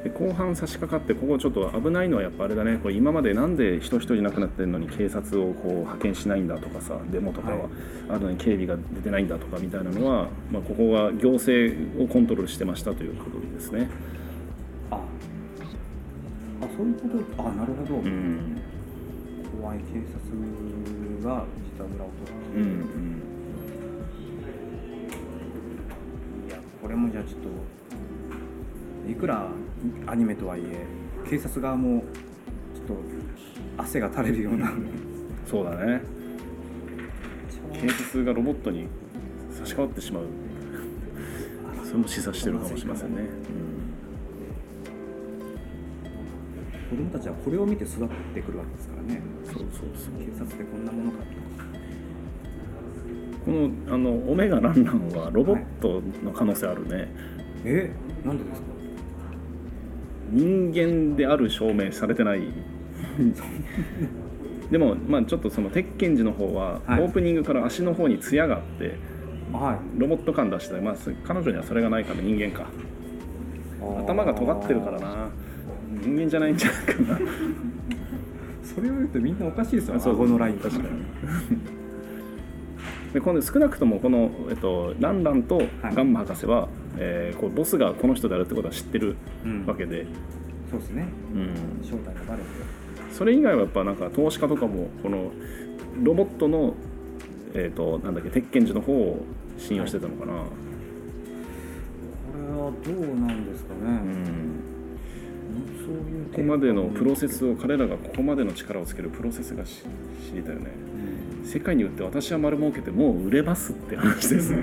で後半差し掛かってここちょっと危ないのはやっぱあれだね。これ今までなんで人一人亡くなってるのに警察をこう派遣しないんだとかさデモとかははい。あるのに警備が出てないんだとかみたいなのは、まあ、ここは行政をコントロールしてましたということですね。ああそういうこと？あなるほど、うん。怖い警察が実は裏を取って。うんうん。いやこれもじゃあちょっといくらアニメとはいえ警察側もちょっと汗が垂れるような。そうだね。警察がロボットに差し替わってしまう。それも示唆してるかもしれませんね、子供たちはこれを見て育ってくるわけですからね。うん、そうそうそう。警察ってこんなものかとこのあのオメガランランはロボットの可能性あるね、え？なんでですか？人間である証明されてない。でもまあちょっとその鉄拳寺の方は、はい。オープニングから足の方に艶があってはい。ロボット感出してまあす。彼女にはそれがないから人間か。頭が尖ってるからな人間じゃないんじゃないかな。それを言うとみんなおかしいですよ。そう顎のライン確かに。で今度少なくともこの、えっと、ランランとガンマ博士は、えーこうボスがこの人であるってことは知ってるうん。わけで、そうですね。うん、正体がバレて。それ以外はやっぱなんか投資家とかもこのロボットの、えー、となんだっけ鉄拳寺の方を信用してたのかな、これはどうなんですかね、うんそういうこまでのプロセスを彼らがここまでの力をつけるプロセスがし知りたいよね。うん。世界に売って私は丸儲けてもう売れますって話ですかっ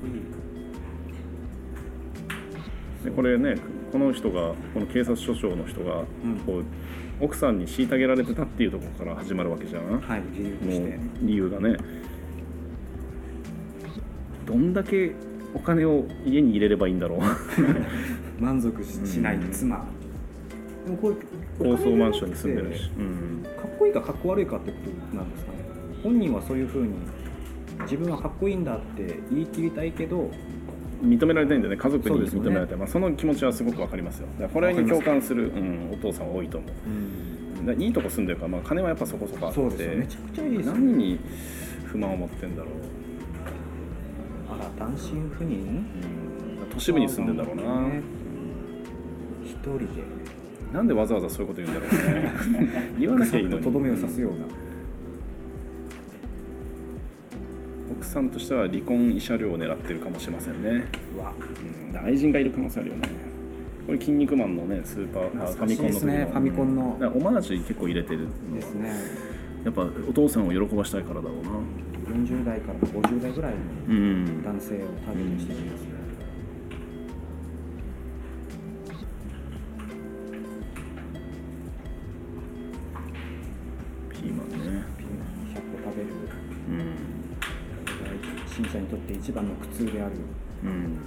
こいいでこれねこの人がこの警察署長の人がうん。こう奥さんに虐げられてたっていうところから始まるわけじゃん。もはい理由理由がね。どんだけお金を家に入れればいいんだろう。満足ししないうん。妻。でもこれ高層マンションに住んでるし、おうん、金かっこいいかかっこ悪いかってことなんですかね。本人はそういうふうに自分はかっこいいんだって言い切りたいけど認められたいんだよね。家族に認められたい、まあ、その気持ちはすごくわかりますよ。これに共感する、うん、お父さんは多いと思う。だからいいとこ住んでるから、まあ、金はやっぱそこそこあって。そうですよめちゃくちゃいいですよ何に不満を持ってんだろう、あら単身赴任？うん、都市部に住んでんだろうな、ね一人で？なんでわざわざそういうこと言うんだろうね。言わなきゃいいのに。とどめを刺すような。奥さんとしては離婚慰謝料を狙ってるかもしれませんね、うわ。うん、愛人がいる可能性あるよね。これ「筋肉マン」のねスーパーあファミコンのねファミコンの。オマージュ結構入れてるですね。やっぱお父さんを喜ばしたいからだろうな40代から50代ぐらいのうん。男性をターゲットにしてるんですね。ピーマンね。ピーマン100個食べるうん。しんちゃんにとって一番の苦痛である。うん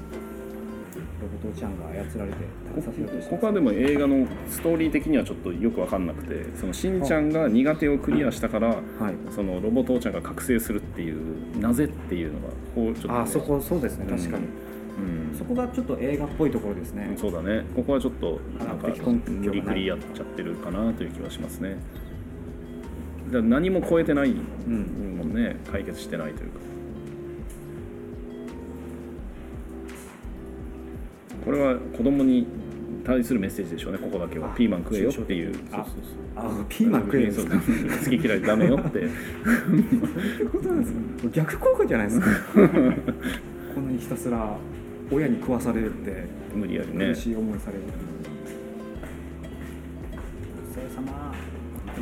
ロボトちゃんが操られて食べさせようとしてここはでも映画のストーリー的にはちょっとよく分かんなくてそのしんちゃんが苦手をクリアしたからはい。そのロボ父ちゃんが覚醒するっていうなぜっていうのがこうちょっと。ね、あそこそうですね確かに、うん。そこがちょっと映画っぽいところですね、そうだね。ここはちょっとなんか無理くりやっちゃってるかなという気はしますね。だ何も超えてないうん。もんね解決してないというかこれは子供に対するメッセージでしょうね。ここだけは。あピーマン食えよっていう。あそうそうそう。あピーマン食えるんですか？そう。好き嫌いダメよって。ってことなんですか？逆効果じゃないですか？こんなにひたすら親に食わされるって。無理やりね。苦しい思いされる。お疲れ様。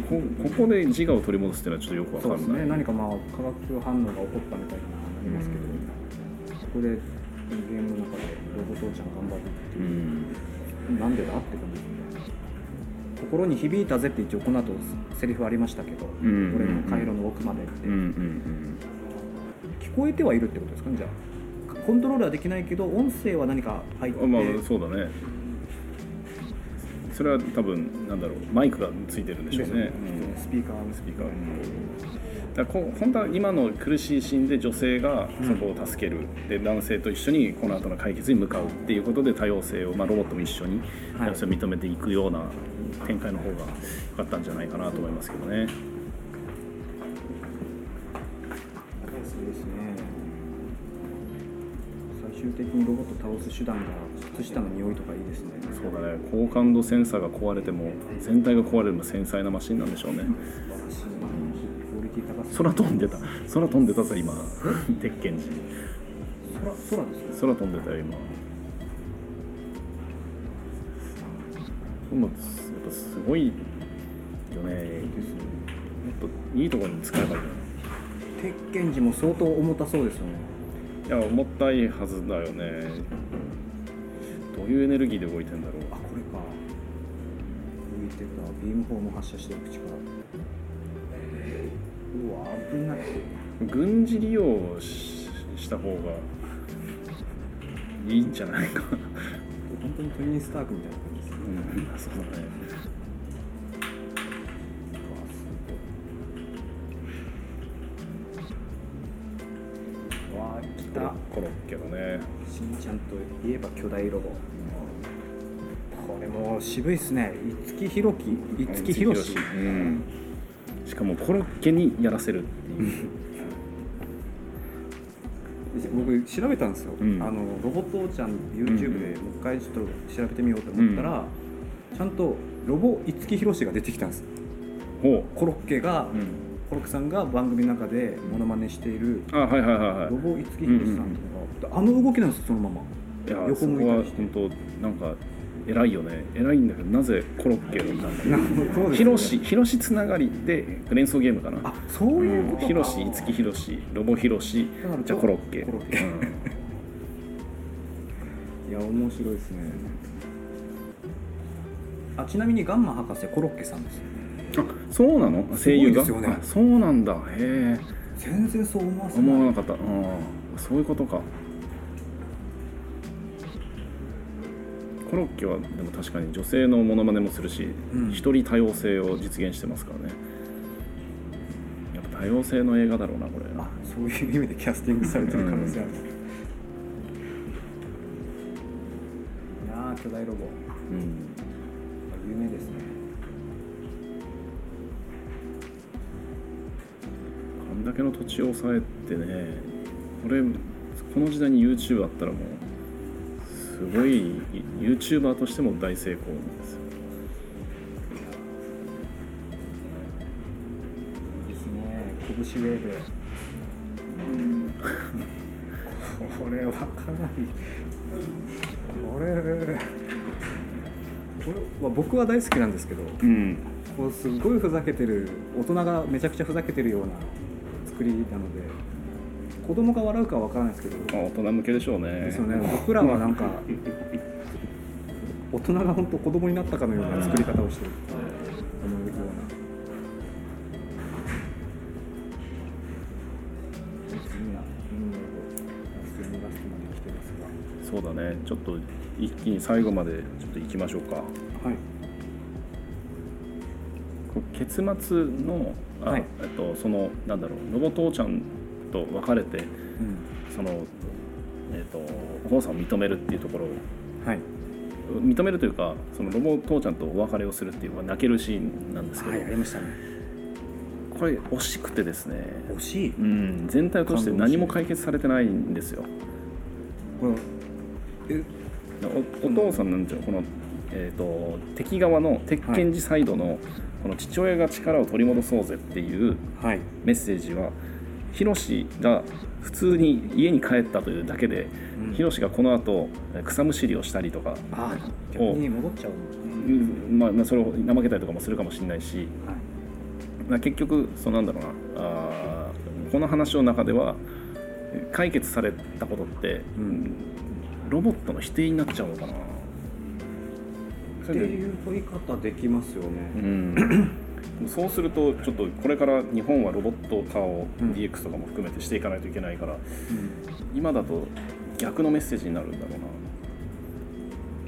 こここで自我を取り戻すっていうのはちょっとよくわそうですかんないね。何かまあ化学反応が起こったみたいなのありますけど、そこでゲームの中でロボ父ちゃん頑張るってういう、んなんでだって感じ心に響いたぜって一応この後セリフありましたけど、うん。俺の回路の奥までって、うんうん聞こえてはいるってことですか？ねじゃあコントロールはできないけど音声は何か入って、うんまあそうだね。それは多分なんだろうマイクがついてるんでしょうね。ね。スピーカースピーカー。だからこ本当は今の苦しいシーンで女性がそこを助ける、で男性と一緒にこの後の解決に向かうっていうことで多様性を、まあ、ロボットも一緒に多はい。様性を認めていくような展開の方が良かったんじゃないかなと思いますけどね。そうですね。最終的にロボットを倒す手段が靴下の匂いとかいいですね。そうだね。高感度センサーが壊れても全体が壊れるのも繊細なマシンなんでしょうね素晴らしいクオリティ高そう空飛んでた。空飛んでたぞ今。鉄拳寺空空ですか空飛んでたよ今。でもやっぱすごいよね。ですね。もっといいところに使えば。いい鉄拳寺も相当重たそうですよね。いや重たいはずだよね。どういうエネルギーで動いてんだろう。あこれか。浮いてた。ビーム砲も発射してる口からうわ危ない軍事利用をしした方がいいんじゃないか。本当にトニー・スタークみたいな感じですね。うん。そうだね。うわ来たコロッケだね。しんちゃんといえば巨大ロボ。これもう渋いっすね。五木ひろき五木ひろし。うんしかもコロッケにやらせるっていう。僕調べたんですよ、うん。あのロボットちゃん YouTube でもう一回ちょっと調べてみようと思ったら、ちゃんとロボ五木ひろしが出てきたんです。ほコロッケが、う、うん、コロッケさんが番組の中でモノマネしているあはいはいはいはい。ロボ五木ひろしさんとか。が、あの動きなんですよそのまま。いや横向いたりして。本当なんか偉いよね。偉いんだけどなぜコロッケなんだろう。ヒロシヒロシつながりで連想ゲームかな。あそういうことか。ヒロシ五木ひろしロボヒロシ。だからじゃあコロッケ。コロッケ。うん。いや面白いですね。あちなみにガンマ博士コロッケさんですよね。あそうなの？声優が？ねあそうなんだ。へえ。全然そう思わせない。思わなかった。うんそういうことかコロッケはでも確かに女性のモノマネもするし、うん。一人多様性を実現してますからね。やっぱ多様性の映画だろうなこれ。あそういう意味でキャスティングされてる可能性ある、いやー巨大ロボ。うん有名ですね。こんだけの土地を抑えてねこれこの時代に YouTube あったらもうすごい YouTuber としても大成功なんですよ。いいですね。拳ウェーブ。これはかなり。これこれは僕は大好きなんですけどうん。こうすごいふざけてる大人がめちゃくちゃふざけてるような作りなので子供が笑うかは分からないですけど。まあ大人向けでしょうね。ですよね。僕らはなんか大人が本当子供になったかのような作り方をしてる。そうだね。ちょっと一気に最後までちょっと行きましょうか。がはい。結末のあ、はい。えっと、そのなんだろうロボ父ちゃんと別れてうん。その、えっと、お父さんを認めるっていうところを。はい。認めるというかそのロボ父ちゃんとお別れをするっていう、まあ、泣けるシーンなんですけど、はいありましたね。これ惜しくてですね、惜しい。うん、全体を通して何も解決されてないんですよ。これえ？おお父さんなんていうのこの、えー、と敵側の鉄拳寺サイドの、この父親が力を取り戻そうぜっていうはい。メッセージはヒロシが普通に家に帰ったというだけで、うん。ヒロシがこの後え草むしりをしたりとか、あ逆に戻っちゃう。うんまあ、まあそれを怠けたりとかもするかもしれないし、はい。まあ結局そうなんだろうな。あーこの話の中では解決されたことって、うん。ロボットの否定になっちゃうのかな。っていう取り方できますようね、ん そうするとちょっとこれから日本はロボット化をうん。DX とかも含めてしていかないといけないから、うん。今だと逆のメッセージになるんだろうな。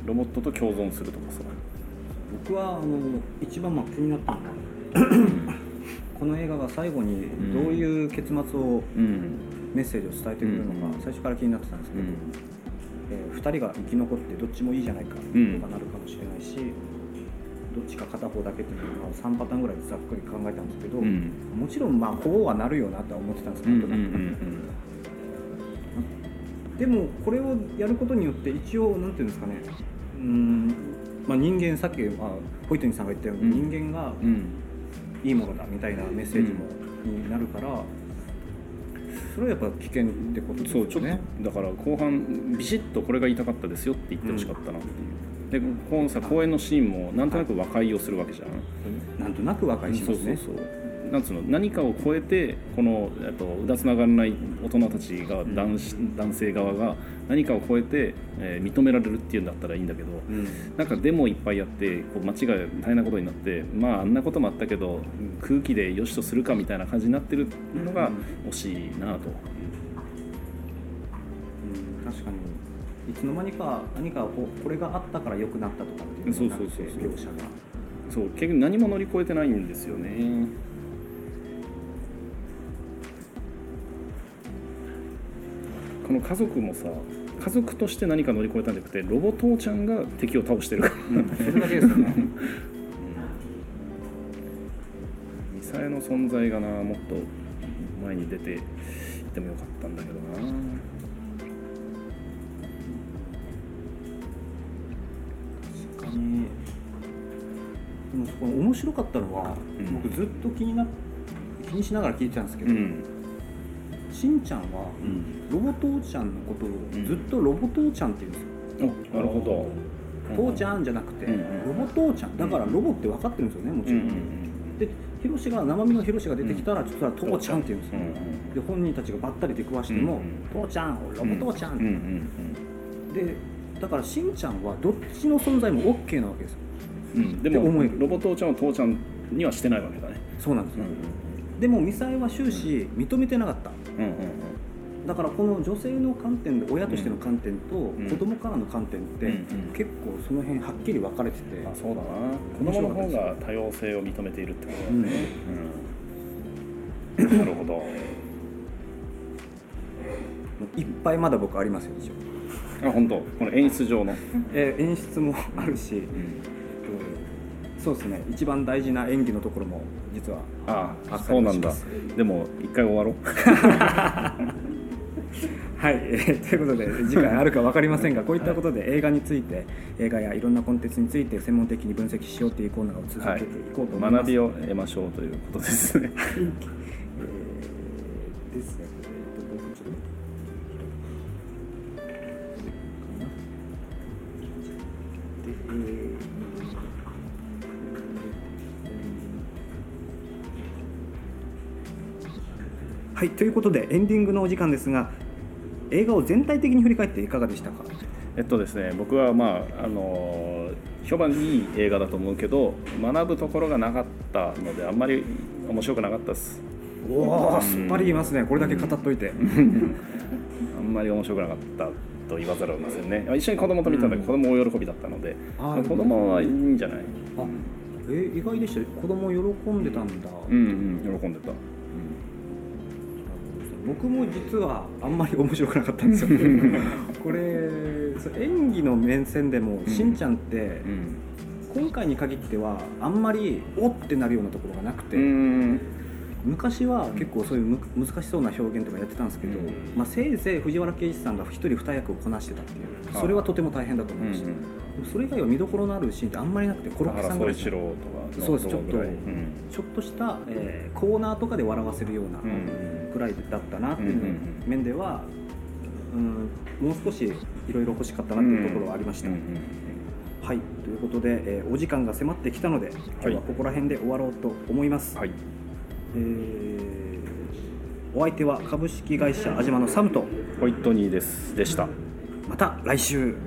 ロボットと共存するとかさ。僕はあの一番まあ気になったのはこの映画が最後にどういう結末をうんメッセージを伝えてくるのかうん。最初から気になってたんですけど、え2人が生き残ってどっちもいいじゃないかとかんなるかもしれないし、どっちか片方だけっていうのを3パターンぐらいでざっくり考えたんですけど、うん。もちろんまあこうはなるよなとは思ってたんですけど、でもこれをやることによって一応なんていうんですかねうーん、まあ、人間さっき、まあ、ホイットニーさんが言ったように、うん。人間がいいものだみたいなメッセージも、になるからそれはやっぱ危険ってことですそうちょっ。とだから後半ビシッとこれが言いたかったですよって言ってほしかったなっていう、でこのさ公演のシーンもなんとなく和解をするわけじゃん、なんとなく和解しますね。そうそうそう。なんつうの何かを超えてこのえっとうだつながらない大人たちが男,、男性側が何かを超えて、えー認められるっていうんだったらいいんだけどうん。なんかデモいっぱいやってこう街が大変なことになってまああんなこともあったけど空気でよしとするかみたいな感じになってるのが惜しいなと。うん。確かにいつの間にか何かこうこれがあったから良くなったとかっていうそうそうそうそう。描写が。そう結局何も乗り越えてないんですよね。この家族もさ家族として何か乗り越えたんじゃなくてロボ父ちゃんが敵を倒してるから、それだけですよね。ミサエの存在がなもっと前に出ていってもよかったんだけどなこの面白かったのは、うん。僕ずっと気にな気にしながら聞いてたんですけど、うん。しんちゃんはうん。ロボ父ちゃんのことをうん。ずっとロボ父ちゃんって言うんですよ、あなるほど。父ちゃんじゃなくて、ロボ父ちゃん。だからロボって分かってるんですよねもちろん、でヒロシが生身のヒロシが出てきたら、ちょっとは父ちゃんって言うんですよ、うんで本人たちがばったり出くわしても、父ちゃんロボ父ちゃんでだからしんちゃんはどっちの存在も OK なわけですようん。うんでって思える。もロボ父ちゃんは父ちゃんにはしてないわけだね。そうなんですよ、うん。でもミサイは終始認めてなかった。うんうんだからこの女性の観点で親としての観点とん。子供からの観点ってうんうん。結構その辺はっきり分かれてて、あそうだな。子供の方が多様性を認めているってことだね、うん。なるほど。いっぱいまだ僕ありますよ一応、あ本当。この演出上の、えー演出もあるし、うんうんそうですね。一番大事な演技のところも実はああそうなんだ。でも一回終わろう。はい、えーということで次回あるか分かりませんがこういったことで映画について映画やいろんなコンテンツについて専門的に分析しようというコーナーを続はいけていこうと思います、学びを得ましょうということですね。えーですはいということでエンディングのお時間ですが映画を全体的に振り返っていかがでしたか？えっとですね僕はまああの評判いい映画だと思うけど学ぶところがなかったのであんまり面白くなかったです。おおすっぱり言いますね。これだけ語っといて、あんまり面白くなかったと言わざるを得ませんね。一緒に子供と見たんで、うん。子供大喜びだったので子供はいいんじゃない？あえー意外でした。子供喜んでたんだ、うんうん喜んでた、僕も実はあんまり面白くなかったんですよ。これ演技の面線でも、んしんちゃんってうん。今回に限ってはあんまりおってなるようなところがなくて、うん昔は結構そういうむ難しそうな表現とかやってたんですけど、うん。まあ、せいぜい藤原啓治さんが一人二役をこなしてたっていうあそれはとても大変だと思うんいました、それ以外は見どころのあるシーンってあんまりなくてコロッケ原さんぐらい。ちょっとちょっとした、えーコーナーとかで笑わせるようなうん。くらいだったなっていう面では、うん、もう少しいろいろ欲しかったなっていうところはありました。はい、ということで、えーお時間が迫ってきたので今日はここら辺で終わろうと思います。はいえーお相手は株式会社安島のサムとホイットニーです。でした。また来週